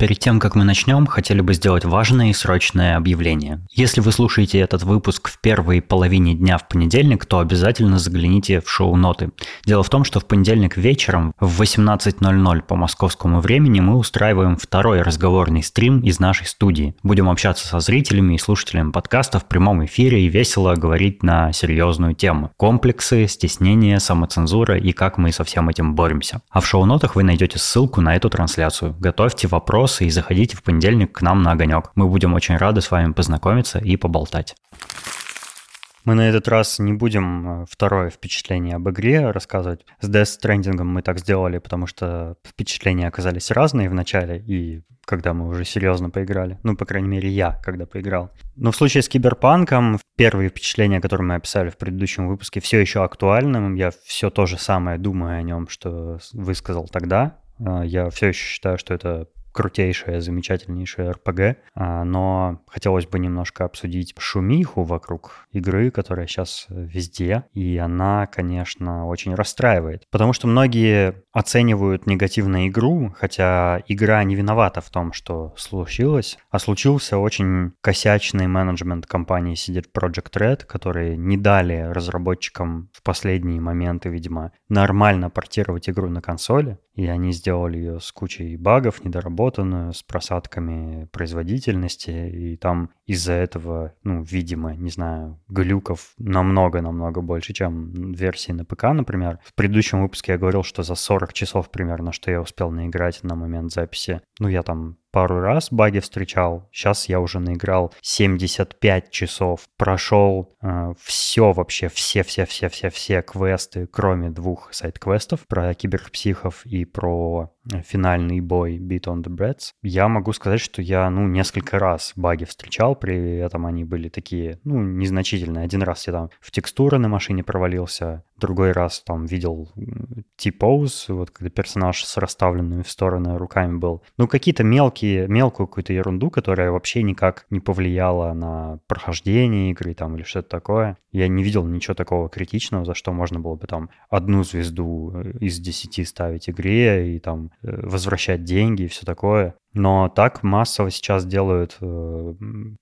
Перед тем, как мы начнем, хотели бы сделать важное и срочное объявление. Если вы слушаете этот выпуск в первой половине дня в понедельник, то обязательно загляните в шоу-ноты. Дело в том, что в понедельник вечером в 18.00 по московскому времени мы устраиваем второй разговорный стрим из нашей студии. Будем общаться со зрителями и слушателями подкаста в прямом эфире и весело говорить на серьезную тему. Комплексы, стеснение, самоцензура и как мы со всем этим боремся. А в шоу-нотах вы найдете ссылку на эту трансляцию. Готовьте вопрос вопросы и заходите в понедельник к нам на огонек. Мы будем очень рады с вами познакомиться и поболтать. Мы на этот раз не будем э, второе впечатление об игре рассказывать. С Death Stranding мы так сделали, потому что впечатления оказались разные в начале, и когда мы уже серьезно поиграли. Ну, по крайней мере, я, когда поиграл. Но в случае с Киберпанком, первые впечатления, которые мы описали в предыдущем выпуске, все еще актуальны. Я все то же самое думаю о нем, что высказал тогда. Э, я все еще считаю, что это крутейшая, замечательнейшая РПГ, а, но хотелось бы немножко обсудить шумиху вокруг игры, которая сейчас везде, и она, конечно, очень расстраивает, потому что многие оценивают негативно игру, хотя игра не виновата в том, что случилось, а случился очень косячный менеджмент компании CD Project Red, которые не дали разработчикам в последние моменты, видимо, нормально портировать игру на консоли, и они сделали ее с кучей багов, недоработанную, с просадками производительности, и там из-за этого, ну, видимо, не знаю, глюков намного-намного больше, чем версии на ПК, например. В предыдущем выпуске я говорил, что за 40 часов примерно, что я успел наиграть на момент записи, ну, я там пару раз баги встречал. Сейчас я уже наиграл 75 часов. Прошел э, все вообще, все-все-все-все-все квесты, кроме двух сайт-квестов про киберпсихов и про финальный бой Beat on the Breads. Я могу сказать, что я, ну, несколько раз баги встречал, при этом они были такие, ну, незначительные. Один раз я там в текстуры на машине провалился, другой раз там видел T-pose, вот когда персонаж с расставленными в стороны руками был. Ну, какие-то мелкие, мелкую какую-то ерунду, которая вообще никак не повлияла на прохождение игры там или что-то такое. Я не видел ничего такого критичного, за что можно было бы там одну звезду э, из десяти ставить игре и там э, возвращать деньги и все такое. Но так массово сейчас делают э,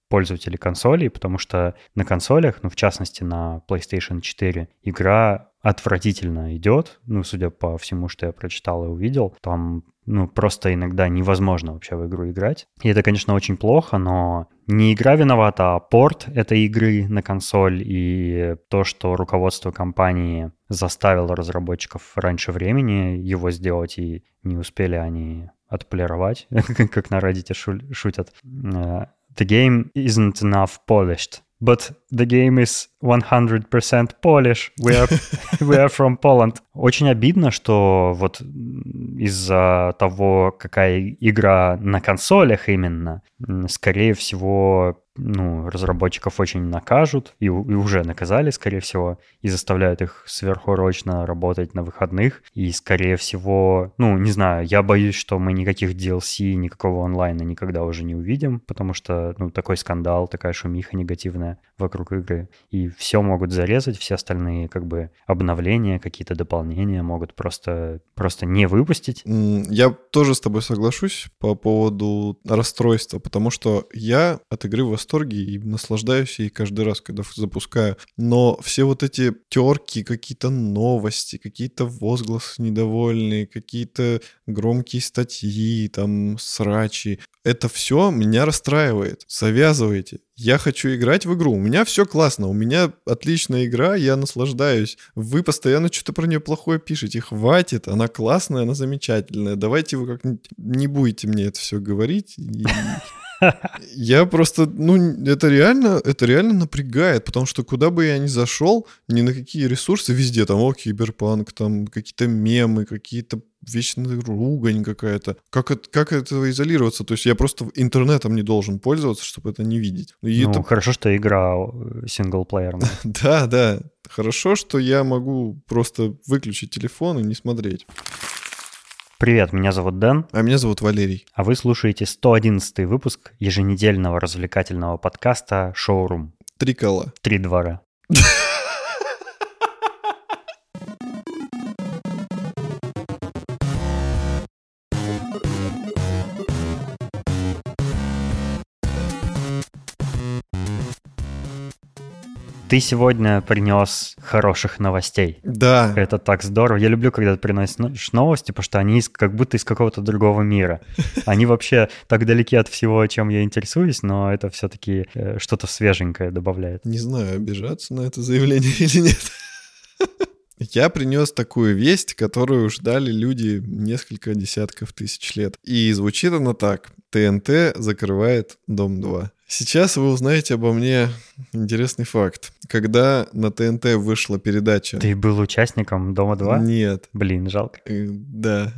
пользователи консолей, потому что на консолях, ну в частности на PlayStation 4, игра отвратительно идет, ну судя по всему, что я прочитал и увидел, там ну, просто иногда невозможно вообще в игру играть. И это, конечно, очень плохо, но не игра виновата, а порт этой игры на консоль и то, что руководство компании заставило разработчиков раньше времени его сделать, и не успели они отполировать, как на Reddit шутят. Э, the game isn't enough polished, but the game is 100% Polish. We are, we are from Poland. Очень обидно, что вот из-за того, какая игра на консолях именно, скорее всего, ну, разработчиков очень накажут, и, и уже наказали, скорее всего, и заставляют их сверхурочно работать на выходных, и, скорее всего, ну, не знаю, я боюсь, что мы никаких DLC, никакого онлайна никогда уже не увидим, потому что, ну, такой скандал, такая шумиха негативная вокруг игры, и все могут зарезать, все остальные, как бы, обновления, какие-то дополнения могут просто, просто не выпустить. Я тоже с тобой соглашусь по поводу расстройства, потому что я от игры в восторге и наслаждаюсь ей каждый раз, когда запускаю. Но все вот эти терки, какие-то новости, какие-то возгласы недовольные, какие-то громкие статьи, там, срачи, это все меня расстраивает. Завязывайте. Я хочу играть в игру. У меня все классно. У меня отличная игра, я наслаждаюсь. Вы постоянно что-то про нее плохое пишете. Хватит, она классная, она замечательная. Давайте вы как-нибудь не будете мне это все говорить. Я просто, ну, это реально, это реально напрягает, потому что куда бы я ни зашел, ни на какие ресурсы, везде там, о, киберпанк, там какие-то мемы, какие-то вечная ругань какая-то. Как, это, как этого изолироваться? То есть я просто интернетом не должен пользоваться, чтобы это не видеть. И ну, это... хорошо, что игра синглплеерная. да, да. Хорошо, что я могу просто выключить телефон и не смотреть. Привет, меня зовут Дэн. А меня зовут Валерий. А вы слушаете 111 выпуск еженедельного развлекательного подкаста «Шоурум». Три кола. Три двора. Ты сегодня принес хороших новостей. Да. Это так здорово. Я люблю, когда ты приносишь новости, потому что они из, как будто из какого-то другого мира. Они вообще так далеки от всего, чем я интересуюсь, но это все-таки э, что-то свеженькое добавляет. Не знаю, обижаться на это заявление или нет. Я принес такую весть, которую ждали люди несколько десятков тысяч лет. И звучит она так. ТНТ закрывает Дом 2. Сейчас вы узнаете обо мне интересный факт. Когда на ТНТ вышла передача... Ты был участником Дома 2? Нет. Блин, жалко. Э, Да.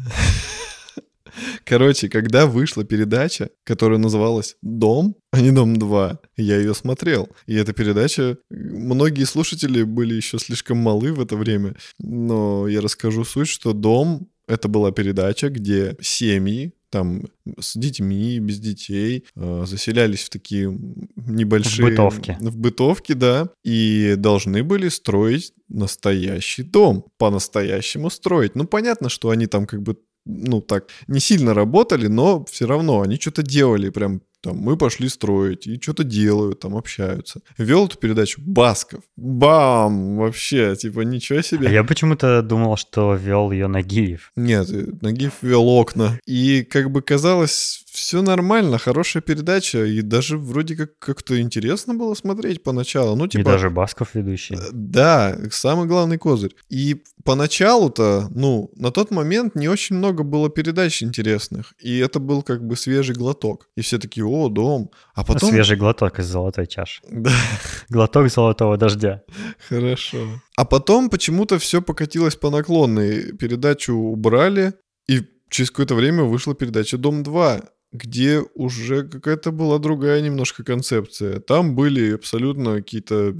Короче, когда вышла передача, которая называлась «Дом», а не «Дом 2», я ее смотрел. И эта передача... Многие слушатели были еще слишком малы в это время, но я расскажу суть, что «Дом» — это была передача, где семьи, там с детьми, без детей, э, заселялись в такие небольшие... В бытовке. В бытовке, да. И должны были строить настоящий дом. По-настоящему строить. Ну, понятно, что они там как бы ну так, не сильно работали, но все равно они что-то делали, прям там мы пошли строить, и что-то делают, там общаются. Вел эту передачу Басков. Бам! Вообще, типа, ничего себе. А я почему-то думал, что вел ее Нагиев. Нет, Нагиев вел окна. И как бы казалось, все нормально, хорошая передача, и даже вроде как как-то интересно было смотреть поначалу. Ну, типа... И даже Басков ведущий. Да, самый главный козырь. И поначалу-то, ну, на тот момент не очень много было передач интересных, и это был как бы свежий глоток. И все такие, о, дом. А потом... Свежий глоток из золотой чаши. Да. Глоток золотого дождя. Хорошо. А потом почему-то все покатилось по наклонной. Передачу убрали, и через какое-то время вышла передача «Дом 2», где уже какая-то была другая немножко концепция. Там были абсолютно какие-то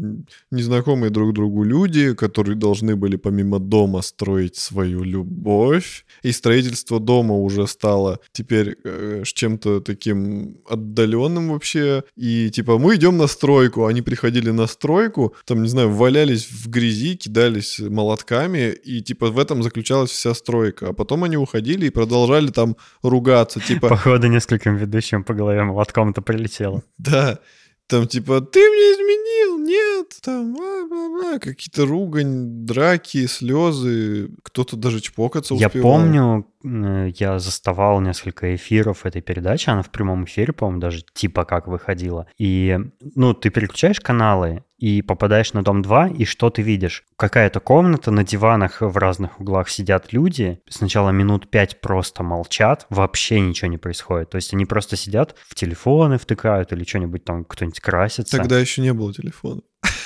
незнакомые друг другу люди, которые должны были помимо дома строить свою любовь. И строительство дома уже стало теперь э, чем-то таким отдаленным вообще. И типа мы идем на стройку. Они приходили на стройку, там, не знаю, валялись в грязи, кидались молотками. И типа в этом заключалась вся стройка. А потом они уходили и продолжали там ругаться. Типа... Походу не нескольким ведущим по голове молотком-то прилетело. Да, там типа, ты мне изменил, нет, там а, а, а, какие-то ругань, драки, слезы, кто-то даже чпокаться успевал. Я помню, я заставал несколько эфиров этой передачи, она в прямом эфире, по-моему, даже типа как выходила. И, ну, ты переключаешь каналы и попадаешь на Дом 2, и что ты видишь? Какая-то комната, на диванах в разных углах сидят люди, сначала минут пять просто молчат, вообще ничего не происходит. То есть они просто сидят, в телефоны втыкают или что-нибудь там, кто-нибудь красится. Тогда еще не было телефона.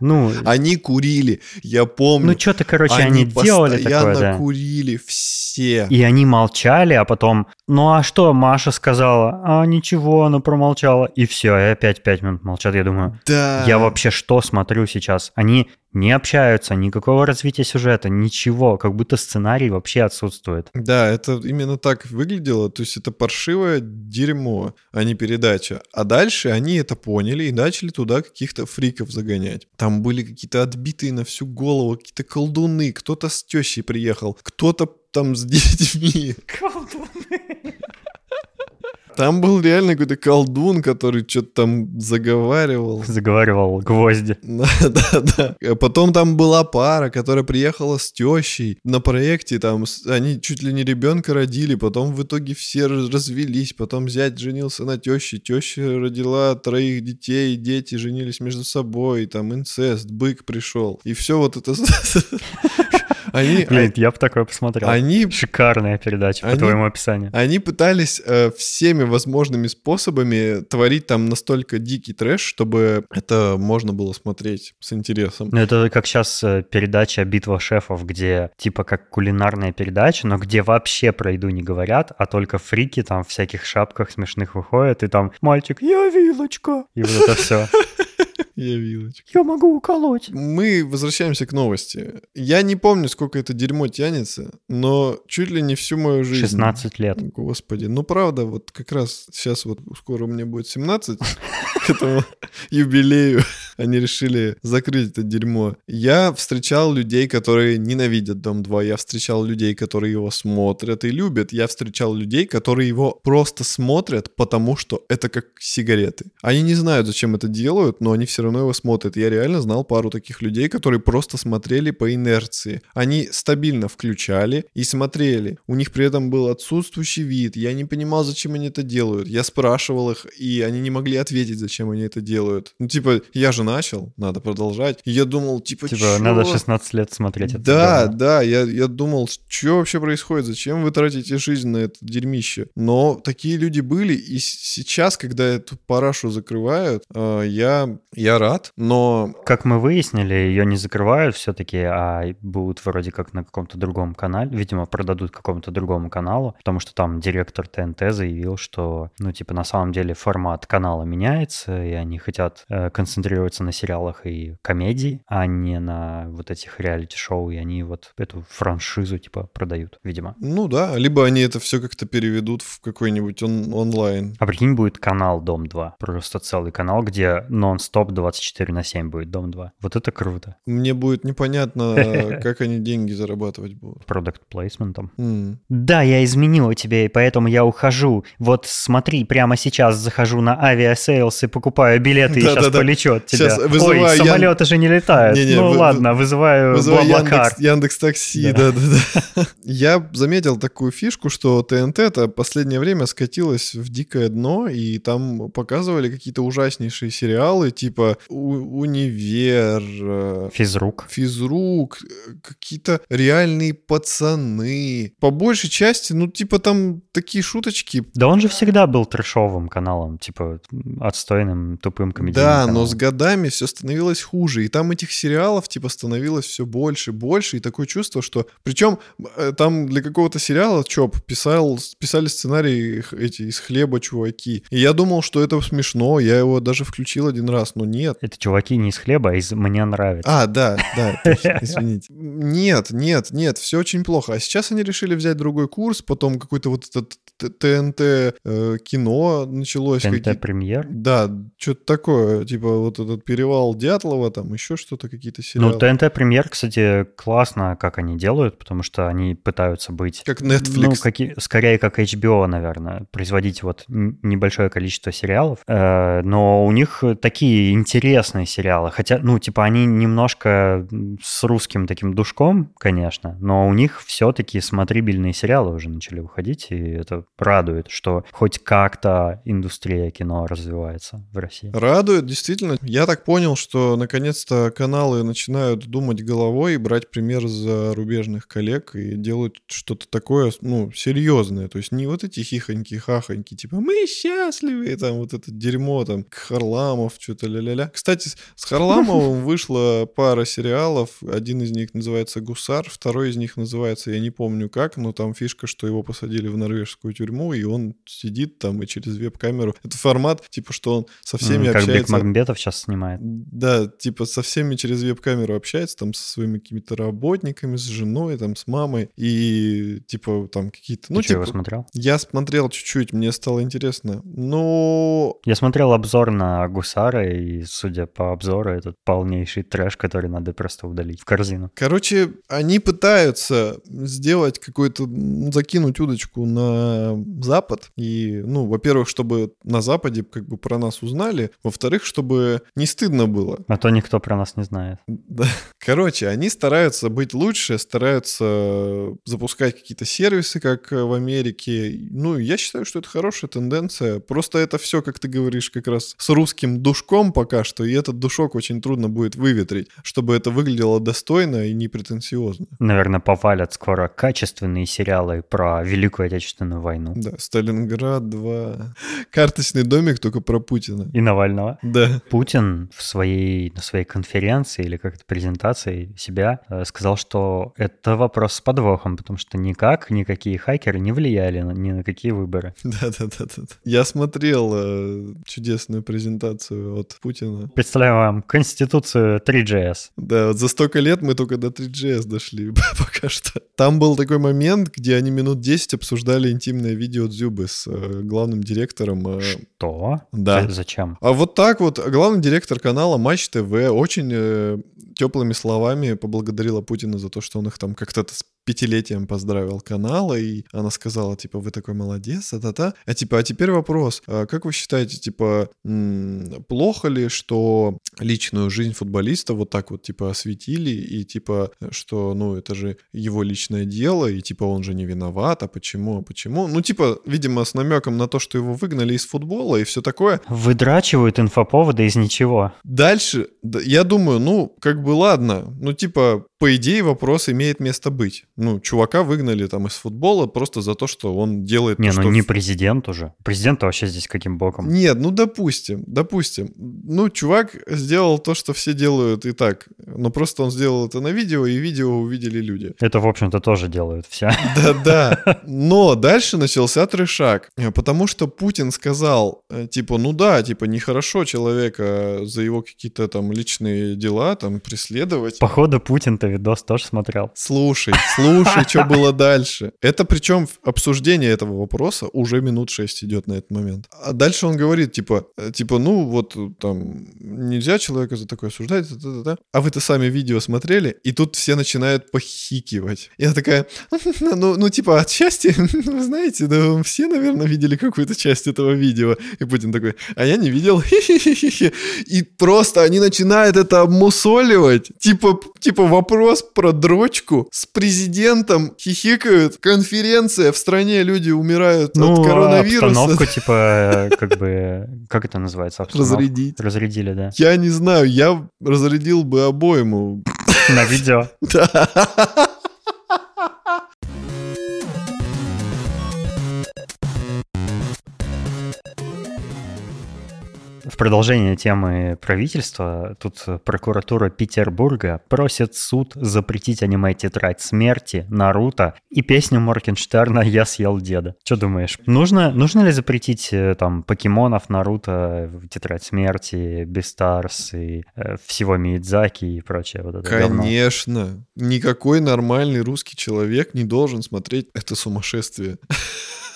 Ну, они курили, я помню. Ну, что-то, короче, они, они делали такое, да. курили все. И они молчали, а потом, ну а что Маша сказала? А ничего, она промолчала. И все, и опять пять минут молчат. Я думаю, да. я вообще что смотрю сейчас? Они не общаются, никакого развития сюжета, ничего, как будто сценарий вообще отсутствует. Да, это именно так выглядело, то есть это паршивое дерьмо, а не передача. А дальше они это поняли и начали туда каких-то фриков загонять. Там были какие-то отбитые на всю голову, какие-то колдуны, кто-то с тещей приехал, кто-то там с детьми. Колдуны. Там был реально какой-то колдун, который что-то там заговаривал. Заговаривал гвозди. Да, да, да. А потом там была пара, которая приехала с тещей на проекте, там они чуть ли не ребенка родили, потом в итоге все развелись, потом зять женился на теще, теща родила троих детей, дети женились между собой, там инцест, бык пришел. И все вот это они, Блин, я бы такое посмотрел. Они, Шикарная передача они, по твоему описанию. Они пытались э, всеми возможными способами творить там настолько дикий трэш, чтобы это можно было смотреть с интересом. Ну, это как сейчас э, передача «Битва шефов», где типа как кулинарная передача, но где вообще про еду не говорят, а только фрики там в всяких шапках смешных выходят, и там «Мальчик, я вилочка!» И вот это все. Я вилочка. Я могу уколоть. Мы возвращаемся к новости. Я не помню, сколько это дерьмо тянется, но чуть ли не всю мою жизнь. 16 лет. Господи, ну правда, вот как раз сейчас вот скоро мне будет 17, к этому юбилею они решили закрыть это дерьмо. Я встречал людей, которые ненавидят Дом 2, я встречал людей, которые его смотрят и любят, я встречал людей, которые его просто смотрят, потому что это как сигареты. Они не знают, зачем это делают, но они все равно его смотрят. Я реально знал пару таких людей, которые просто смотрели по инерции. Они стабильно включали и смотрели. У них при этом был отсутствующий вид. Я не понимал, зачем они это делают. Я спрашивал их, и они не могли ответить, зачем они это делают. Ну, типа, я же начал, надо продолжать. И я думал, типа, Типа, чё? надо 16 лет смотреть это. Да, говно. да, я, я думал, что вообще происходит, зачем вы тратите жизнь на это дерьмище. Но такие люди были, и сейчас, когда эту парашу закрывают, э, я, я рад, но Как мы выяснили, ее не закрывают все-таки, а будут вроде как на каком-то другом канале. Видимо, продадут какому-то другому каналу, потому что там директор ТНТ заявил, что, ну, типа, на самом деле формат канала меняется, и они хотят э, концентрироваться на сериалах и комедии, а не на вот этих реалити-шоу, и они вот эту франшизу, типа, продают, видимо. ну да, либо они это все как-то переведут в какой-нибудь он- онлайн. А прикинь, будет канал Дом-2. Просто целый канал, где нон-стоп 24 на 7 будет Дом-2. Вот это круто. Мне будет непонятно, как они деньги зарабатывать будут. Продукт плейсментом. Да, я изменила тебе, и поэтому я ухожу. Вот смотри, прямо сейчас захожу на Aviasales и покупаю билеты, и сейчас Да-да-да. полечу от тебя. Вызываю Ой, Ян- самолеты же не летают. Ну вы- ладно, вызываю BlaBlaCar. Яндекс, Яндекс Такси, да, да, да. Я заметил такую фишку, что ТНТ это последнее время скатилось в дикое дно, и там показывали какие-то ужаснейшие сериалы, типа У- Универ, э, Физрук. физрук, э, какие-то реальные пацаны. По большей части, ну, типа там такие шуточки. Да он же всегда был трешовым каналом, типа отстойным, тупым комедийным Да, но каналом. с годами все становилось хуже. И там этих сериалов, типа, становилось все больше, больше. И такое чувство, что... Причем э, там для какого-то сериала ЧОП писал, писали сценарии эти из хлеба чуваки. И я думал, что это смешно. Я его даже включил один раз, но нет. Это чуваки не из хлеба, а из «Мне нравится». А, да, да, точно, извините. Нет, нет, нет, все очень плохо. А сейчас они решили взять другой курс, потом какой-то вот этот ТНТ э, кино началось. какие- ТНТ-премьер. Да, что-то такое, типа вот этот перевал Дятлова, там еще что-то, какие-то сериалы. Ну, ТНТ-премьер, кстати, классно, как они делают, потому что они пытаются быть Как Netflix. Ну, какие, скорее как HBO, наверное, производить вот небольшое количество сериалов, Э, но у них такие интересные сериалы, хотя, ну, типа, они немножко с русским таким душком, конечно, но у них все-таки смотрибельные сериалы уже начали выходить, и это радует, что хоть как-то индустрия кино развивается в России. Радует, действительно. Я так понял, что наконец-то каналы начинают думать головой и брать пример за рубежных коллег и делают что-то такое, ну, серьезное. То есть не вот эти хихоньки-хахоньки, типа «мы счастливы», там вот это дерьмо, там Харламов, что-то ля-ля-ля. Кстати, с- с Харламовым вышла пара сериалов. Один из них называется «Гусар», второй из них называется, я не помню как, но там фишка, что его посадили в норвежскую тюрьму, и он сидит там и через веб-камеру. Это формат, типа, что он со всеми М, как общается. Макбетов сейчас снимает. Да, типа со всеми через веб-камеру общается, там со своими какими-то работниками, с женой, там с мамой, и типа там какие-то... Ну, Ты чё, типа, его смотрел? я смотрел чуть-чуть, мне стало интересно. Но Я смотрел обзор на Гусара, и, судя по обзору, это полнейший трэш, который надо просто удалить в корзину. Короче, они пытаются сделать какой-то, закинуть удочку на Запад. И, ну, во-первых, чтобы на Западе как бы про нас узнали. Во-вторых, чтобы не стыдно было. А то никто про нас не знает. Да. Короче, они стараются быть лучше, стараются запускать какие-то сервисы, как в Америке. Ну, я считаю, что это хорошая тенденция. Просто это все, как ты говоришь, как раз с русским душком пока что, и этот душок очень трудно будет выветрить, чтобы это выглядело достойно и не претенциозно. Наверное, повалят скоро качественные сериалы про Великую Отечественную войну. Да, Сталинград 2. Карточный домик только про Путина. И Навального. Да. Путин в своей, на своей конференции или как-то презентации себя э, сказал, что это вопрос с подвохом, потому что никак никакие хакеры не влияли на, ни на какие выборы. Да-да-да. Я смотрел э, чудесную презентацию от Путина. Представляю вам Конституцию 3GS. Да, вот за столько лет мы только до 3GS дошли пока что. Там был такой момент, где они минут 10 обсуждали интимное видео Дзюбы с э, главным директором. э, Что? Да. З- Зачем? А вот так вот главный директор канала Матч ТВ очень э, теплыми словами поблагодарила Путина за то, что он их там как-то пятилетием поздравил канала, и она сказала, типа, вы такой молодец, та-та-та. А типа, а теперь вопрос, а как вы считаете, типа, плохо ли, что личную жизнь футболиста вот так вот, типа, осветили, и типа, что, ну, это же его личное дело, и типа, он же не виноват, а почему, а почему? Ну, типа, видимо, с намеком на то, что его выгнали из футбола и все такое. Выдрачивают инфоповоды из ничего. Дальше, я думаю, ну, как бы ладно, ну, типа, по идее, вопрос имеет место быть. Ну, чувака выгнали там из футбола просто за то, что он делает... Не, то, ну что... не президент уже. Президент вообще здесь каким боком? Нет, ну допустим, допустим. Ну, чувак сделал то, что все делают и так. Но просто он сделал это на видео, и видео увидели люди. Это, в общем-то, тоже делают все. Да-да. Но дальше начался трешак. Потому что Путин сказал, э, типа, ну да, типа, нехорошо человека за его какие-то там личные дела там преследовать. Походу, Путин-то видос тоже смотрел. Слушай, слушай, что было дальше. Это причем обсуждение этого вопроса уже минут шесть идет на этот момент. А дальше он говорит, типа, э, типа, ну вот там нельзя человека за такое осуждать, а вы-то сами видео смотрели, и тут все начинают похикивать. Я такая, ну, ну типа, отчасти, вы знаете, да все, наверное, видели какую-то часть этого видео. И Путин такой, а я не видел. И просто они начинают это обмусоливать. Типа, типа вопрос про дрочку с президентом хихикают. Конференция, в стране люди умирают ну, от коронавируса. обстановку, типа, как бы, как это называется? Обстановку? Разрядить. Разрядили, да. Я не знаю, я разрядил бы обойму. На видео? Да. Продолжение темы правительства, тут прокуратура Петербурга просит суд запретить аниме-тетрадь смерти, Наруто и песню Моркенштерна «Я съел деда». Что думаешь, нужно, нужно ли запретить э, там покемонов, Наруто, тетрадь смерти, Бестарс и э, всего Миядзаки и прочее вот это Конечно. Говно? Никакой нормальный русский человек не должен смотреть это сумасшествие.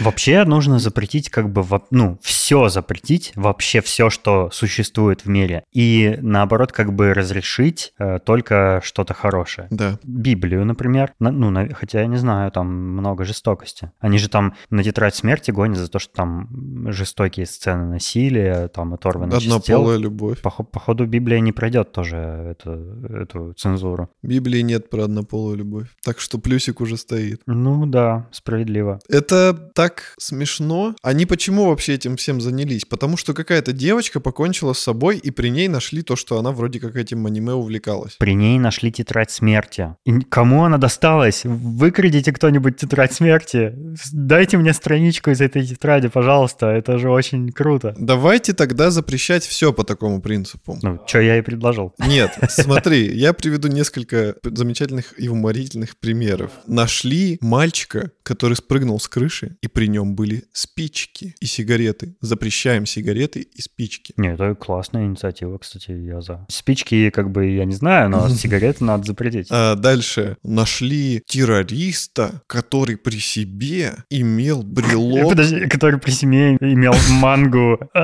Вообще нужно запретить как бы, ну, все запретить, вообще все, что существует в мире. И наоборот, как бы разрешить э, только что-то хорошее. Да. Библию, например. На, ну, на, хотя я не знаю, там много жестокости. Они же там на тетрадь смерти гонят за то, что там жестокие сцены насилия, там оторванные Однополая любовь. По, походу, Библия не пройдет тоже эту, эту цензуру. Библии нет про однополую любовь. Так что плюсик уже стоит. Ну да, справедливо. Это так смешно. Они почему вообще этим всем занялись? Потому что какая-то девочка покончила с собой, и при ней нашли то, что она вроде как этим аниме увлекалась. При ней нашли тетрадь смерти. И кому она досталась? Выкрадите кто-нибудь тетрадь смерти. Дайте мне страничку из этой тетради, пожалуйста. Это же очень круто. Давайте тогда запрещать все по такому принципу. Ну, что я и предложил. Нет, смотри, я приведу несколько замечательных и уморительных примеров. Нашли мальчика, который спрыгнул с крыши и при нем были спички и сигареты. Запрещаем сигареты и спички. Не, это классная инициатива, кстати, я за. Спички, как бы, я не знаю, но сигареты надо запретить. А дальше нашли террориста, который при себе имел брелок. Подожди, который при себе имел мангу э,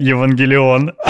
Евангелион.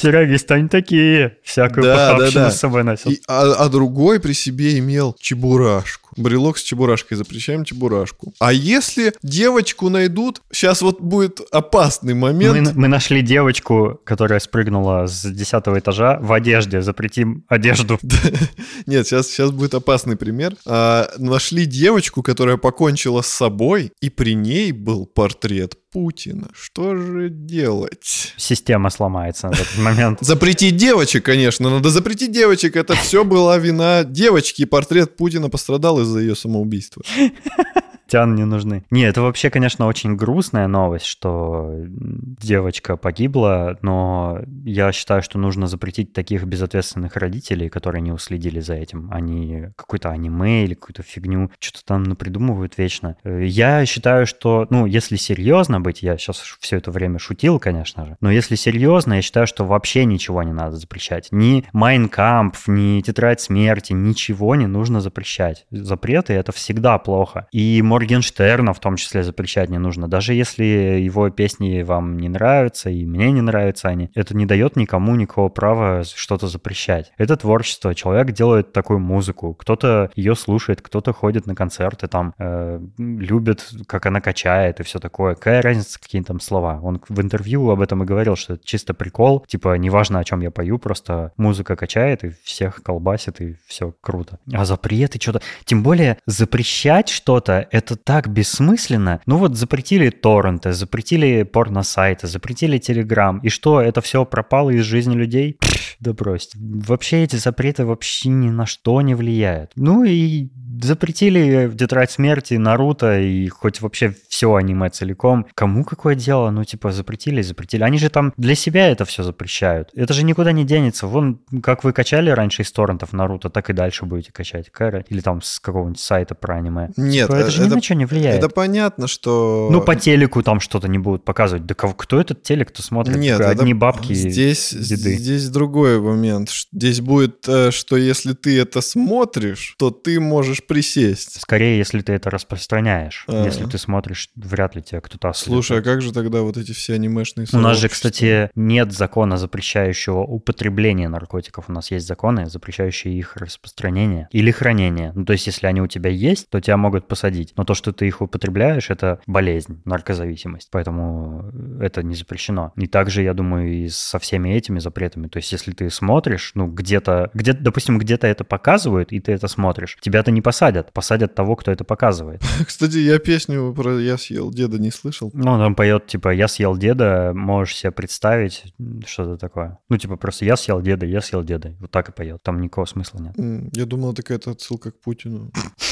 Террористы, они такие. Всякую да, похабщину да, да. с собой носят. И, а, а другой при себе имел чебурашку. Брелок с чебурашкой. Запрещаем чебурашку. А если девочку найдут, сейчас вот будет опасный момент. Мы, мы нашли девочку, которая спрыгнула с десятого этажа в одежде. Запретим одежду. Нет, сейчас, сейчас будет опасный пример. А, нашли девочку, которая покончила с собой, и при ней был портрет Путина. Что же делать? Система сломается в этот момент. Запретить девочек, конечно. Надо запретить девочек. Это все была вина девочки. Портрет Путина пострадал из-за ее самоубийства. Тян не нужны. Не, это вообще, конечно, очень грустная новость, что девочка погибла, но я считаю, что нужно запретить таких безответственных родителей, которые не уследили за этим. Они какой-то аниме или какую-то фигню, что-то там напридумывают вечно. Я считаю, что, ну, если серьезно быть, я сейчас все это время шутил, конечно же, но если серьезно, я считаю, что вообще ничего не надо запрещать. Ни Майнкамп, ни Тетрадь смерти, ничего не нужно запрещать. Запреты — это всегда плохо. И, может Моргенштерна в том числе запрещать не нужно. Даже если его песни вам не нравятся, и мне не нравятся они, это не дает никому никакого права что-то запрещать. Это творчество. Человек делает такую музыку. Кто-то ее слушает, кто-то ходит на концерты, там, э, любит, как она качает и все такое. Какая разница, какие там слова? Он в интервью об этом и говорил, что это чисто прикол. Типа, неважно, о чем я пою, просто музыка качает и всех колбасит, и все круто. А запреты что-то... Тем более, запрещать что-то, это так бессмысленно. Ну вот запретили торренты, запретили порно-сайты, запретили Телеграм. И что, это все пропало из жизни людей? да брось. Вообще эти запреты вообще ни на что не влияют. Ну и запретили «Тетрадь смерти» Наруто и хоть вообще все аниме целиком. Кому какое дело? Ну, типа, запретили, запретили. Они же там для себя это все запрещают. Это же никуда не денется. Вон, как вы качали раньше из торрентов Наруто, так и дальше будете качать. Кэра. Или там с какого-нибудь сайта про аниме. Нет, типа, это же это, ни на что не влияет. Это понятно, что... Ну, по телеку там что-то не будут показывать. Да кто этот телек, кто смотрит? Нет, Одни это... бабки здесь, деды. здесь другой момент. Здесь будет, э, что если ты это смотришь, то ты можешь присесть. Скорее, если ты это распространяешь. А. Если ты смотришь, вряд ли тебя кто-то осудит. Слушай, а как же тогда вот эти все анимешные У нас же, кстати, нет закона, запрещающего употребление наркотиков. У нас есть законы, запрещающие их распространение или хранение. Ну, то есть, если они у тебя есть, то тебя могут посадить. Но то, что ты их употребляешь, это болезнь, наркозависимость. Поэтому это не запрещено. И также, я думаю, и со всеми этими запретами. То есть, если ты смотришь, ну, где-то, где допустим, где-то это показывают, и ты это смотришь, тебя-то не посадят. Посадят того, кто это показывает. Кстати, я песню про «Я съел деда» не слышал. Ну, он там поет, типа, я съел деда, можешь себе представить, что-то такое. Ну, типа, просто я съел деда, я съел деда. Вот так и поет. Там никакого смысла нет. Я думал, это какая-то отсылка к Путину.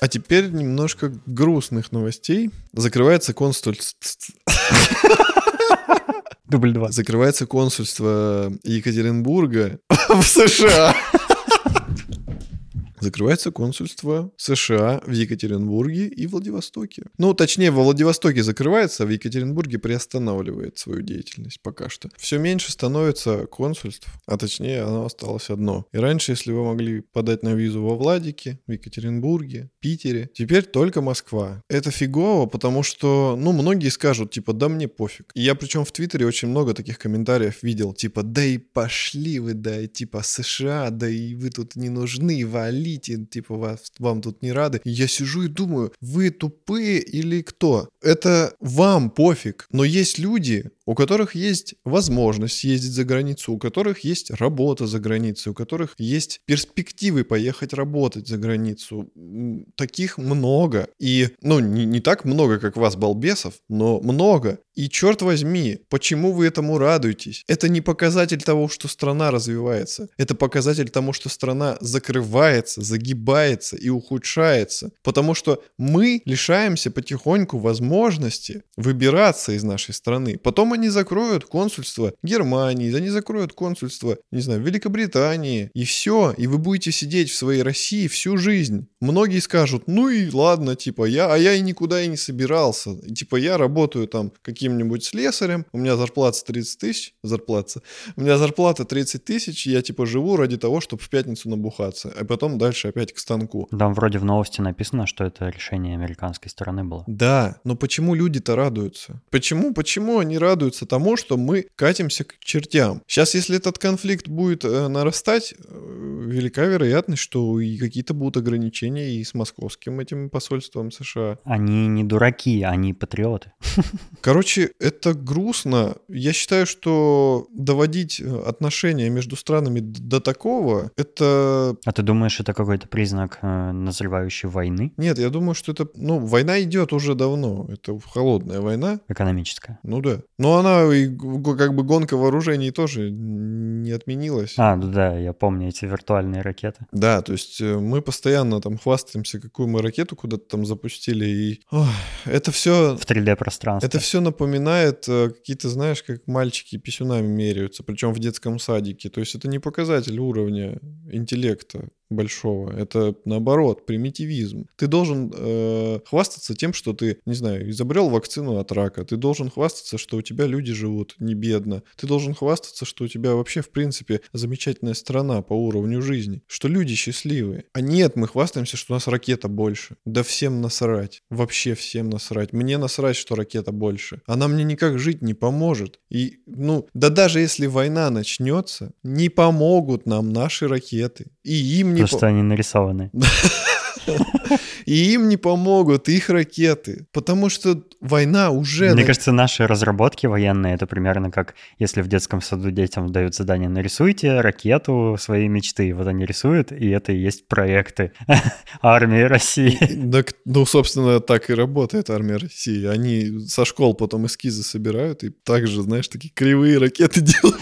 А теперь немножко грустных новостей. Закрывается консульство... Дубль два. Закрывается консульство Екатеринбурга в США. Закрывается консульство США в Екатеринбурге и Владивостоке. Ну, точнее, во Владивостоке закрывается, а в Екатеринбурге приостанавливает свою деятельность пока что. Все меньше становится консульств, а точнее, оно осталось одно. И раньше, если вы могли подать на визу во Владике, в Екатеринбурге, Питере, теперь только Москва. Это фигово, потому что, ну, многие скажут, типа, да мне пофиг. И я причем в Твиттере очень много таких комментариев видел, типа, да и пошли вы, да, и типа США, да и вы тут не нужны, валите, типа, вас, вам тут не рады. И я сижу и думаю, вы тупые или кто? Это вам пофиг, но есть люди, у которых есть возможность съездить за границу, у которых есть работа за границей, у которых есть перспективы поехать работать за границу. Таких много. И, ну, не, не так много, как вас, балбесов, но много. И черт возьми, почему вы этому радуетесь? Это не показатель того, что страна развивается. Это показатель тому, что страна закрывается, загибается и ухудшается. Потому что мы лишаемся потихоньку возможности выбираться из нашей страны. Потом они закроют консульство Германии, они закроют консульство, не знаю, Великобритании. И все. И вы будете сидеть в своей России всю жизнь. Многие скажут, ну и ладно, типа, я, а я и никуда и не собирался. Типа, я работаю там каким-нибудь слесарем, у меня зарплата 30 тысяч, зарплата, у меня зарплата 30 тысяч, я, типа, живу ради того, чтобы в пятницу набухаться, а потом дальше опять к станку. Там вроде в новости написано, что это решение американской стороны было. Да, но почему люди-то радуются? Почему, почему они радуются тому, что мы катимся к чертям? Сейчас, если этот конфликт будет э, нарастать, э, велика вероятность, что и какие-то будут ограничения и с московским этим посольством США. Они не дураки, они патриоты. Короче, это грустно. Я считаю, что доводить э, отношения между странами до такого, это... А ты думаешь, это какой-то признак назревающей войны Нет, я думаю, что это... Ну, война идет уже давно. Это холодная война. экономическая? Ну да. Но она и как бы гонка вооружений тоже не отменилась. А, ну да, я помню эти виртуальные ракеты. Да, то есть э, мы постоянно там хвастаемся, какую мы ракету куда-то там запустили, и ох, это все В 3D-пространстве. Это все напоминает э, какие-то, знаешь, как мальчики писюнами меряются, причем в детском садике. То есть это не показатель уровня интеллекта. Большого. Это наоборот, примитивизм. Ты должен э, хвастаться тем, что ты, не знаю, изобрел вакцину от рака. Ты должен хвастаться, что у тебя люди живут не бедно. Ты должен хвастаться, что у тебя вообще, в принципе, замечательная страна по уровню жизни. Что люди счастливые. А нет, мы хвастаемся, что у нас ракета больше. Да всем насрать. Вообще всем насрать. Мне насрать, что ракета больше. Она мне никак жить не поможет. И, ну, да даже если война начнется, не помогут нам наши ракеты. И им не... Потому по... что они нарисованы. И им не помогут их ракеты, потому что война уже... Мне кажется, наши разработки военные, это примерно как если в детском саду детям дают задание «нарисуйте ракету своей мечты». Вот они рисуют, и это и есть проекты армии России. Так, ну, собственно, так и работает армия России. Они со школ потом эскизы собирают и также, знаешь, такие кривые ракеты делают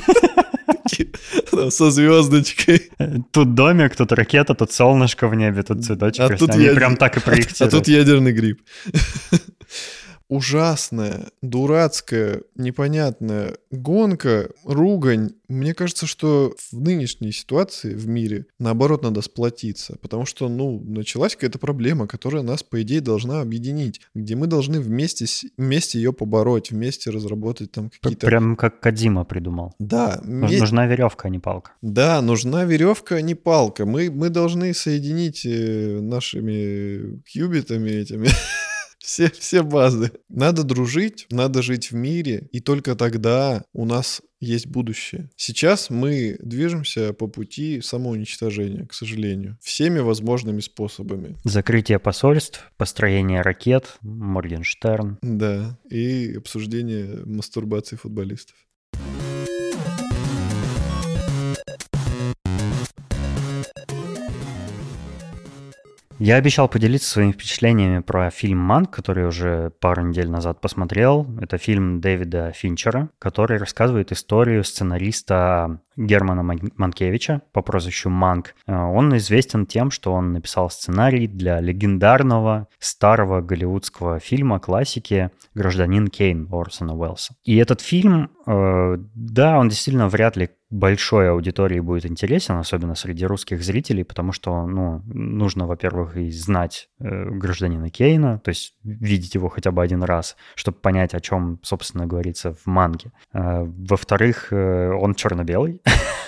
со звездочкой. Тут домик, тут ракета, тут солнышко в небе, тут цветочек. А тут Они прям так и проектируют. А тут ядерный гриб ужасная, дурацкая, непонятная гонка, ругань. Мне кажется, что в нынешней ситуации в мире, наоборот, надо сплотиться, потому что, ну, началась какая-то проблема, которая нас, по идее, должна объединить, где мы должны вместе, вместе ее побороть, вместе разработать там какие-то... Прям как Кадима придумал. Да. Нужна веревка, а не палка. Да, нужна веревка, а не палка. Мы, мы должны соединить э, нашими кьюбитами этими все, все базы. Надо дружить, надо жить в мире, и только тогда у нас есть будущее. Сейчас мы движемся по пути самоуничтожения, к сожалению, всеми возможными способами. Закрытие посольств, построение ракет, Моргенштерн. Да, и обсуждение мастурбации футболистов. Я обещал поделиться своими впечатлениями про фильм «Манк», который уже пару недель назад посмотрел. Это фильм Дэвида Финчера, который рассказывает историю сценариста Германа Манкевича по прозвищу Манк. Э, он известен тем, что он написал сценарий для легендарного старого голливудского фильма классики «Гражданин Кейн» Орсона Уэллса. И этот фильм, да, он действительно вряд ли большой аудитории будет интересен, особенно среди русских зрителей, потому что, ну, нужно, во-первых, и знать э, гражданина Кейна, то есть видеть его хотя бы один раз, чтобы понять, о чем, собственно, говорится в манге. Э, во-вторых, э, он черно-белый.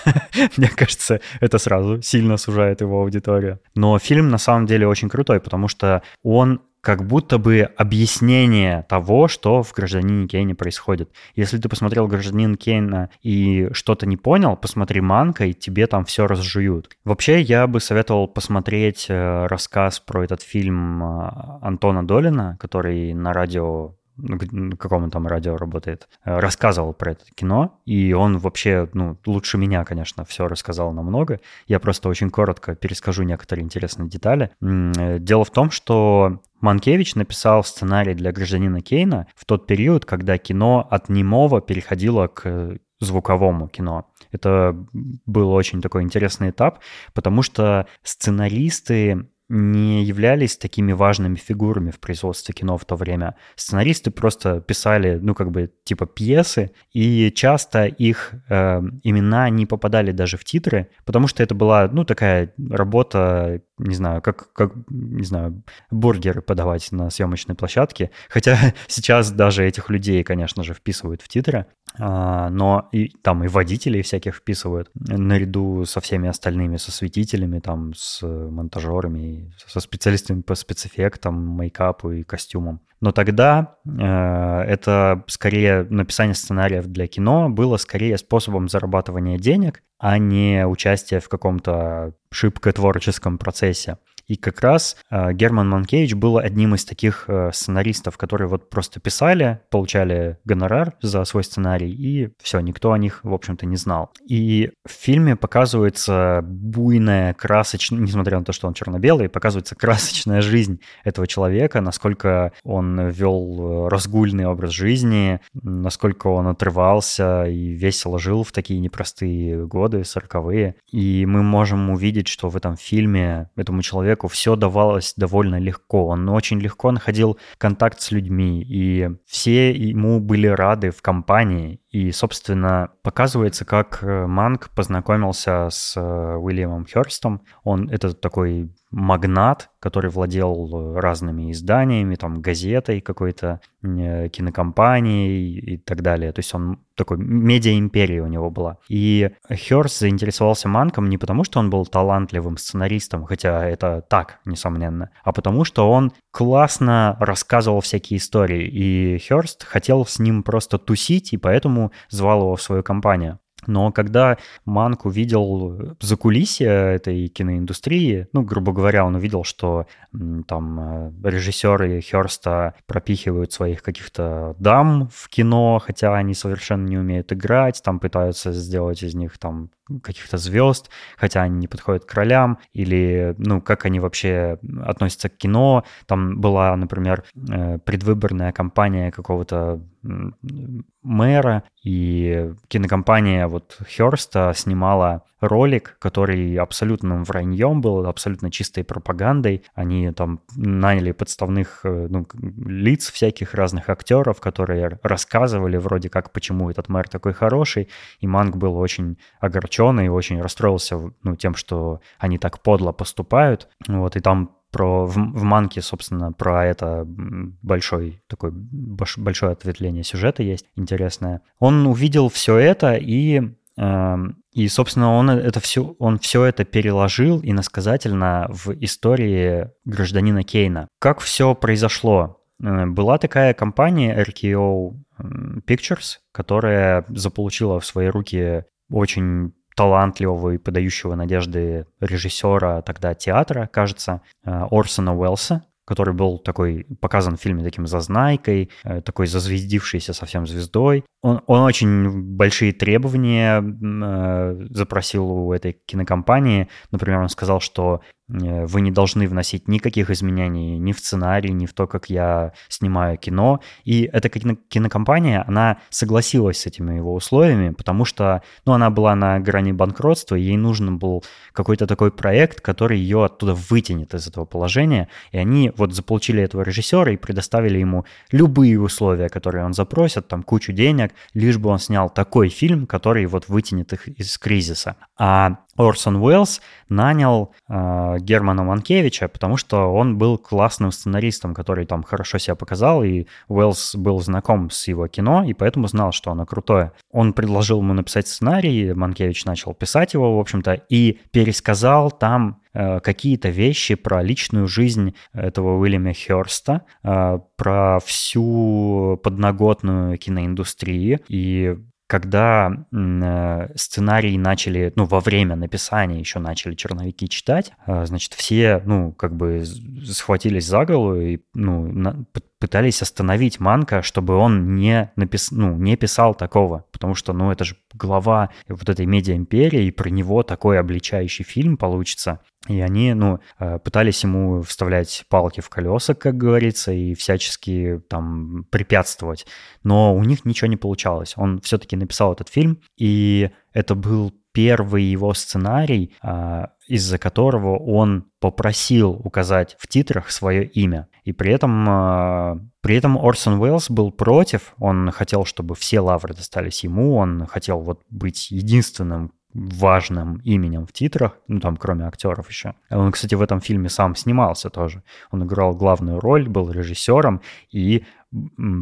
Мне кажется, это сразу сильно сужает его аудиторию. Но фильм на самом деле очень крутой, потому что он как будто бы объяснение того, что в «Гражданине Кейне» происходит. Если ты посмотрел «Гражданин Кейна» и что-то не понял, посмотри «Манка», и тебе там все разжуют. Вообще, я бы советовал посмотреть э, рассказ про этот фильм э, Антона Долина, который на радио на каком он там радио работает, э, рассказывал про это кино, и он вообще, ну, лучше меня, конечно, все рассказал намного. Я просто очень коротко перескажу некоторые интересные детали. Э, дело в том, что Манкевич написал сценарий для «Гражданина Кейна» в тот период, когда кино от немого переходило к звуковому кино. Это был очень такой интересный этап, потому что сценаристы не являлись такими важными фигурами в производстве кино в то время. Сценаристы просто писали, ну, как бы, типа пьесы, и часто их э, имена не попадали даже в титры, потому что это была, ну, такая работа, не знаю, как, как не знаю, бургеры подавать на съемочной площадке. Хотя сейчас даже этих людей, конечно же, вписывают в титры, а, но и там и водителей всяких вписывают наряду со всеми остальными, со светителями, там, с монтажерами, со специалистами по спецэффектам, мейкапу и костюмам. Но тогда э, это скорее написание сценариев для кино было скорее способом зарабатывания денег, а не участие в каком-то шибко творческом процессе. И как раз э, Герман Манкевич был одним из таких э, сценаристов, которые вот просто писали, получали гонорар за свой сценарий, и все, никто о них, в общем-то, не знал. И в фильме показывается буйная, красочная, несмотря на то, что он черно-белый, показывается красочная жизнь этого человека, насколько он вел э, разгульный образ жизни, насколько он отрывался и весело жил в такие непростые годы, сороковые. И мы можем увидеть, что в этом фильме этому человеку человеку все давалось довольно легко. Он очень легко находил контакт с людьми, и все ему были рады в компании. И, собственно, показывается, как э, Манк познакомился с э, Уильямом Хёрстом. Он это такой магнат, который владел разными изданиями, там, газетой какой-то, э, кинокомпанией и так далее. То есть он такой медиа-империя у него была. И Хёрст заинтересовался Манком не потому, что он был талантливым сценаристом, хотя это так, несомненно, а потому что он классно рассказывал всякие истории. И Хёрст хотел с ним просто тусить, и поэтому звал его в свою компанию. Но когда Манк увидел закулисье этой киноиндустрии, ну, грубо говоря, он увидел, что там э, режиссеры Херста пропихивают своих каких-то дам в кино, хотя они совершенно не умеют играть, там пытаются сделать из них там каких-то звезд, хотя они не подходят к ролям, или, ну, как они вообще относятся к кино. Там была, например, э, предвыборная кампания какого-то мэра, и кинокомпания вот Херста снимала ролик, который абсолютным враньем был, абсолютно чистой пропагандой. Они там наняли подставных э, ну, лиц всяких разных актеров, которые рассказывали вроде как, почему этот мэр такой хороший, и Манг был очень огорчен и очень расстроился ну, тем, что они так подло поступают. Вот, и там про в, в манке, собственно, про это большой такой большое ответвление сюжета есть интересное. Он увидел все это и эм, и, собственно, он это все, он все это переложил иносказательно в истории гражданина Кейна. Как все произошло? Э, была такая компания RKO Pictures, которая заполучила в свои руки очень талантливого и подающего надежды режиссера тогда театра, кажется, э, Орсона Уэллса, который был такой показан в фильме таким зазнайкой, э, такой зазвездившейся совсем звездой. Он, он очень большие требования э, запросил у этой кинокомпании. Например, он сказал, что вы не должны вносить никаких изменений ни в сценарий, ни в то, как я снимаю кино. И эта кинокомпания, она согласилась с этими его условиями, потому что ну, она была на грани банкротства, и ей нужен был какой-то такой проект, который ее оттуда вытянет из этого положения. И они вот заполучили этого режиссера и предоставили ему любые условия, которые он запросит, там кучу денег, лишь бы он снял такой фильм, который вот вытянет их из кризиса. А Орсон Уэллс нанял э, Германа Манкевича, потому что он был классным сценаристом, который там хорошо себя показал, и Уэллс был знаком с его кино, и поэтому знал, что оно крутое. Он предложил ему написать сценарий, Манкевич начал писать его, в общем-то, и пересказал там э, какие-то вещи про личную жизнь этого Уильяма Херста, э, про всю подноготную киноиндустрии и когда э, сценарий начали, ну, во время написания еще начали черновики читать, э, значит, все, ну, как бы схватились за голову и, ну, на, пытались остановить Манка, чтобы он не, напис... ну, не писал такого, потому что, ну, это же глава вот этой медиа-империи, и про него такой обличающий фильм получится. И они, ну, э, пытались ему вставлять палки в колеса, как говорится, и всячески там препятствовать. Но у них ничего не получалось. Он все-таки написал этот фильм, и это был первый его сценарий, а, из-за которого он попросил указать в титрах свое имя. И при этом, а, при этом Орсон Уэллс был против, он хотел, чтобы все лавры достались ему, он хотел вот быть единственным важным именем в титрах, ну там кроме актеров еще. Он, кстати, в этом фильме сам снимался тоже. Он играл главную роль, был режиссером и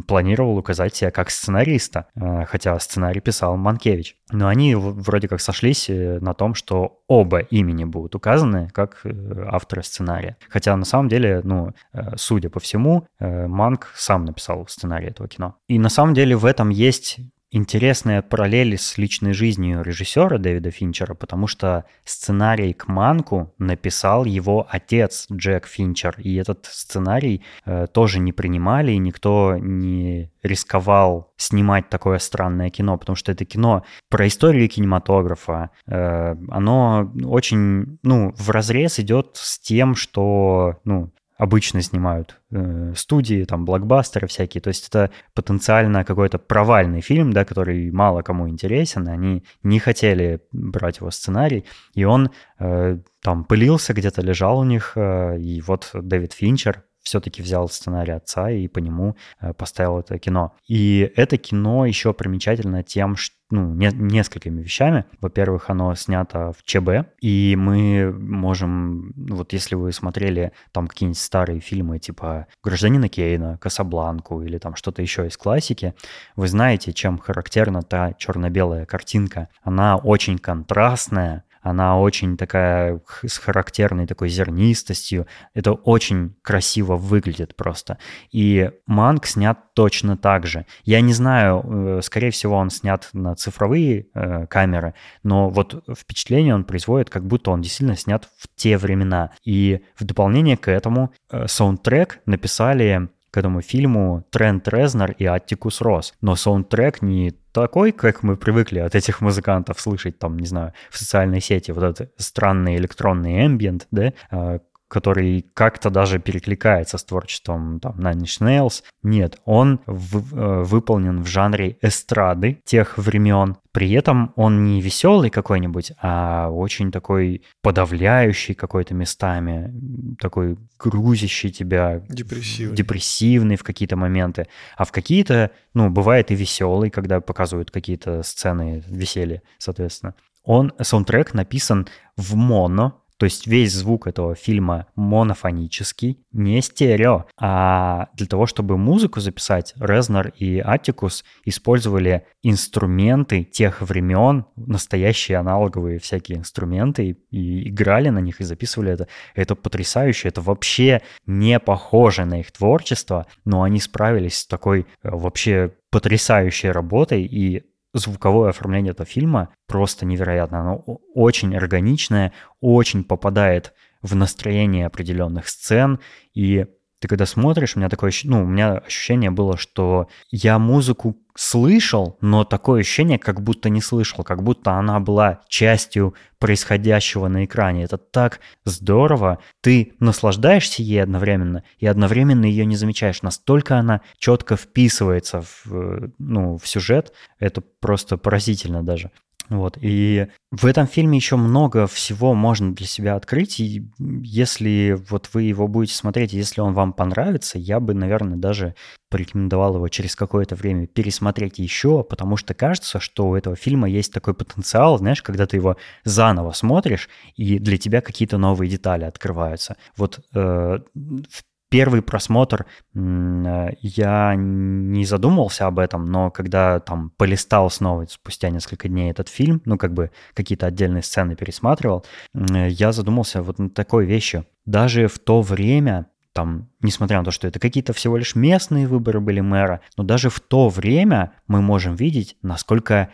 планировал указать себя как сценариста, э, хотя сценарий писал Манкевич. Но они вроде как сошлись э, на том, что оба имени будут указаны как э, авторы сценария. Хотя на самом деле, ну, судя по всему, Манк сам написал сценарий этого кино. И на самом деле в этом есть интересная параллель с личной жизнью режиссера Дэвида Финчера, потому что сценарий к Манку написал его отец Джек Финчер, и этот сценарий э, тоже не принимали, и никто не рисковал снимать такое странное кино, потому что это кино про историю кинематографа. Э, оно очень, ну, в разрез идет с тем, что, ну, обычно снимают э, студии, там, блокбастеры всякие. То есть это потенциально какой-то провальный фильм, да, который мало кому интересен. Они не хотели брать его сценарий, и он э, там пылился, где-то лежал у них. Э, и вот Дэвид Финчер все-таки взял сценарий отца и по нему э, поставил это кино. И это кино еще примечательно тем, что ну, не, несколькими вещами. Во-первых, оно снято в ЧБ, и мы можем, ну, вот если вы смотрели там какие-нибудь старые фильмы типа «Гражданина Кейна», «Касабланку» или там что-то еще из классики, вы знаете, чем характерна та черно-белая картинка. Она очень контрастная, она очень такая с характерной такой зернистостью. Это очень красиво выглядит просто. И Манг снят точно так же. Я не знаю, э, скорее всего, он снят на цифровые э, камеры, но вот впечатление он производит, как будто он действительно снят в те времена. И в дополнение к этому э, саундтрек написали к этому фильму Трент Резнер и Аттикус Росс. Но саундтрек не такой, как мы привыкли от этих музыкантов слышать, там, не знаю, в социальной сети, вот этот странный электронный ambient, да, а, который как-то даже перекликается с творчеством там, Nine Inch Nails. Нет, он в, э, выполнен в жанре эстрады тех времен. При этом он не веселый какой-нибудь, а очень такой подавляющий какой-то местами, такой грузящий тебя. Депрессивный. Депрессивный в какие-то моменты. А в какие-то, ну, бывает и веселый, когда показывают какие-то сцены веселья, соответственно. Он, саундтрек написан в моно, то есть весь звук этого фильма монофонический, не стерео. А для того, чтобы музыку записать, Резнер и Аттикус использовали инструменты тех времен, настоящие аналоговые всякие инструменты, и играли на них и записывали это. Это потрясающе, это вообще не похоже на их творчество, но они справились с такой э, вообще потрясающей работой, и звуковое оформление этого фильма просто невероятно. Оно очень органичное, очень попадает в настроение определенных сцен, и ты когда смотришь, у меня такое, ну, у меня ощущение было, что я музыку слышал, но такое ощущение, как будто не слышал, как будто она была частью происходящего на экране. Это так здорово. Ты наслаждаешься ей одновременно и одновременно ее не замечаешь. Настолько она четко вписывается в, ну, в сюжет. Это просто поразительно даже. Вот. И в этом фильме еще много всего можно для себя открыть. И если вот вы его будете смотреть, если он вам понравится, я бы, наверное, даже порекомендовал его через какое-то время пересмотреть еще, потому что кажется, что у этого фильма есть такой потенциал, знаешь, когда ты его заново смотришь, и для тебя какие-то новые детали открываются. Вот э, в первый просмотр э, я не задумывался об этом, но когда там полистал снова спустя несколько дней этот фильм, ну как бы какие-то отдельные сцены пересматривал, я задумался вот над такой вещью. Даже в то время там, несмотря на то, что это какие-то всего лишь местные выборы были мэра, но даже в то время мы можем видеть, насколько э,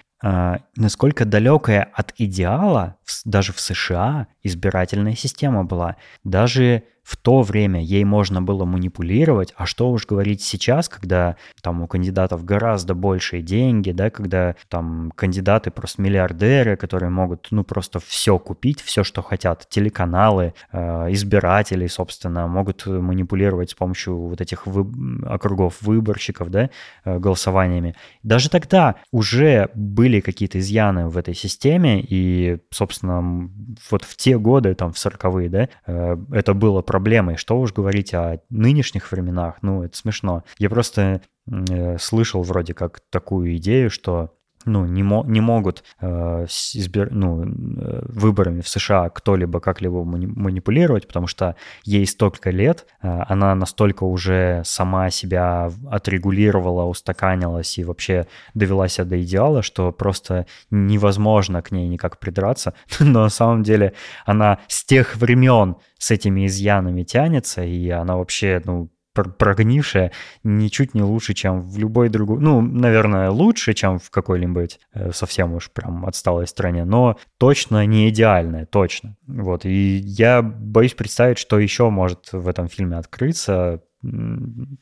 насколько далекая от идеала даже в США избирательная система была. Даже в то время ей можно было манипулировать, а что уж говорить сейчас, когда там у кандидатов гораздо большие деньги, да, когда там кандидаты просто миллиардеры, которые могут, ну, просто все купить, все, что хотят, телеканалы, э, избиратели, собственно, могут манипулировать с помощью вот этих вы... округов выборщиков, да, э, голосованиями. Даже тогда уже были какие-то изъяны в этой системе, и, собственно, вот в те годы, там, в 40-е, да, э, это было проблемой. Что уж говорить о нынешних временах, ну, это смешно. Я просто э, слышал вроде как такую идею, что ну, не, мо- не могут э, избир- ну, э, выборами в США кто-либо как-либо мани- манипулировать, потому что ей столько лет, э, она настолько уже сама себя отрегулировала, устаканилась и вообще довела себя до идеала, что просто невозможно к ней никак придраться. Но на самом деле она с тех времен с этими изъянами тянется, и она вообще, ну, прогнившая ничуть не лучше, чем в любой другой, ну, наверное, лучше, чем в какой-нибудь э, совсем уж прям отсталой стране, но точно не идеальная, точно. Вот, и я боюсь представить, что еще может в этом фильме открыться,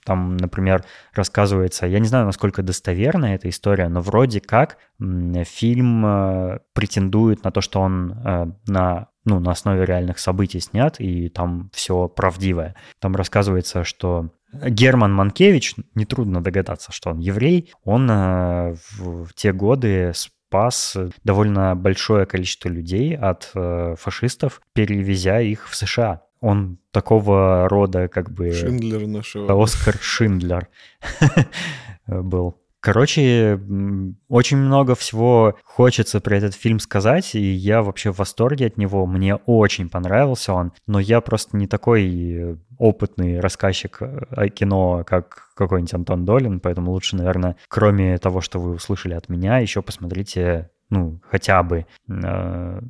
там, например, рассказывается, я не знаю, насколько достоверна эта история, но вроде как фильм э, претендует на то, что он э, на ну, на основе реальных событий снят, и там все правдивое. Там рассказывается, что Герман Манкевич, нетрудно догадаться, что он еврей, он э, в, те годы спас довольно большое количество людей от фашистов, перевезя их в США. Он такого рода как бы... Шиндлер нашего. Оскар Шиндлер был. Короче, очень много всего хочется про этот фильм сказать, и я вообще в восторге от него. Мне очень понравился он, но я просто не такой опытный рассказчик э, кино, как какой-нибудь Антон Долин, поэтому лучше, наверное, кроме того, что вы услышали от меня, еще посмотрите, ну, хотя бы э,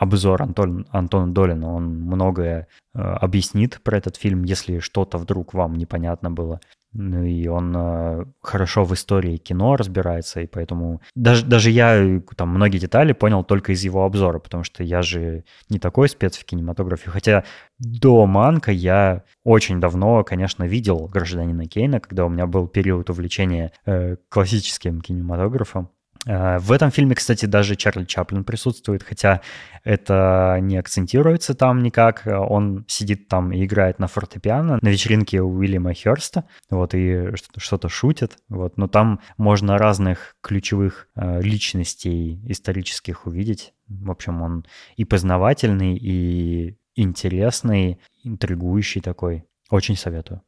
обзор Антон, Антона Долина. Он многое э, объяснит про этот фильм, если что-то вдруг вам непонятно было. Ну и он э, хорошо в истории кино разбирается, и поэтому даже, даже я там многие детали понял только из его обзора, потому что я же не такой спец в кинематографе. Хотя до Манка я очень давно, конечно, видел «Гражданина Кейна», когда у меня был период увлечения э, классическим кинематографом. Э, в этом фильме, кстати, даже Чарли Чаплин присутствует, хотя это не акцентируется там никак. Он сидит там и играет на фортепиано на вечеринке у Уильяма Херста, вот, и что-то шутит, вот. Но там можно разных ключевых э, личностей исторических увидеть. В общем, он и познавательный, и интересный, интригующий такой. Очень советую.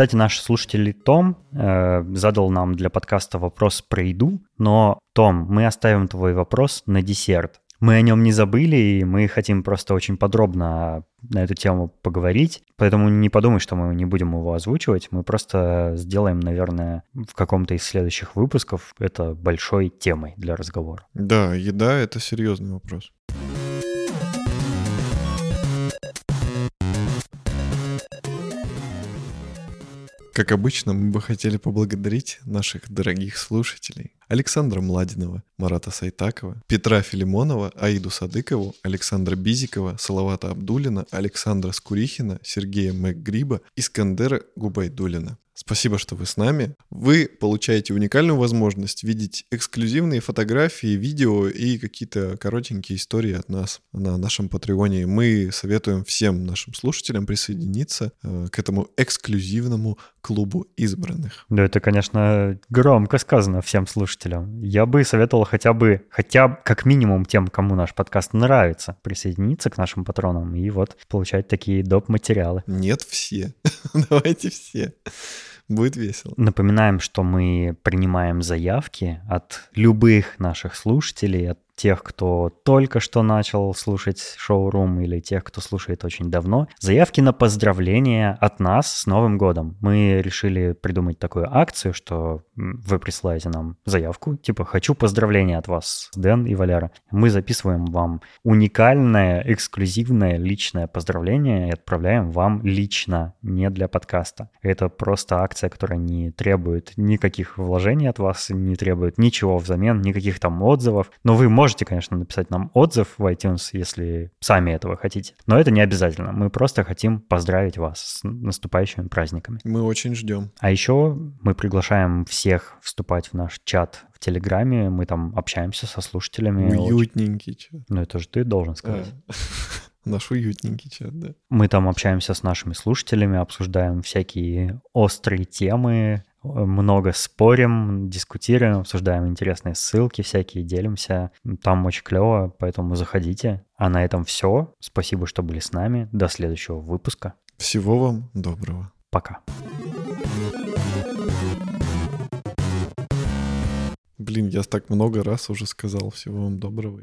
Кстати, наш слушатель Том э, задал нам для подкаста вопрос про еду, но, Том, мы оставим твой вопрос на десерт. Мы о нем не забыли, и мы хотим просто очень подробно на эту тему поговорить. Поэтому не подумай, что мы не будем его озвучивать. Мы просто сделаем, наверное, в каком-то из следующих выпусков это большой темой для разговора. Да, еда — это серьезный вопрос. Как обычно, мы бы хотели поблагодарить наших дорогих слушателей. Александра Младинова, Марата Сайтакова, Петра Филимонова, Аиду Садыкову, Александра Бизикова, Салавата Абдулина, Александра Скурихина, Сергея Макгриба, Искандера Губайдулина. Спасибо, что вы с нами. Вы получаете уникальную возможность видеть эксклюзивные фотографии, видео и какие-то коротенькие истории от нас на нашем Патреоне. Мы советуем всем нашим слушателям присоединиться э, к этому эксклюзивному клубу избранных. Да, это, конечно, громко сказано всем слушателям. Я бы советовал хотя бы, хотя как минимум тем, кому наш подкаст нравится, присоединиться к нашим патронам и вот получать такие доп. материалы. Нет, все. Давайте все. Будет весело. Напоминаем, что мы принимаем заявки от любых наших слушателей, от тех, кто только что начал слушать шоурум или тех, кто слушает очень давно. Заявки на поздравления от нас с Новым годом. Мы решили придумать такую акцию, что вы присылаете нам заявку, типа «Хочу поздравления от вас, Дэн и Валера». Мы записываем вам уникальное, эксклюзивное личное поздравление и отправляем вам лично, не для подкаста. Это просто акция, которая не требует никаких вложений от вас, не требует ничего взамен, никаких там отзывов. Но вы можете Можете, конечно, написать нам отзыв в iTunes, если сами этого хотите. Но это не обязательно. Мы просто хотим поздравить вас с наступающими праздниками. Мы очень ждем. А еще мы приглашаем всех вступать в наш чат в Телеграме. Мы там общаемся со слушателями. Уютненький чат. Ну, это же ты должен сказать. А. Наш уютненький чат, да. Мы там общаемся с нашими слушателями, обсуждаем всякие острые темы, много спорим, дискутируем, обсуждаем интересные ссылки всякие, делимся. Там очень клево, поэтому заходите. А на этом все. Спасибо, что были с нами. До следующего выпуска. Всего вам доброго. Пока. Блин, я так много раз уже сказал всего вам доброго.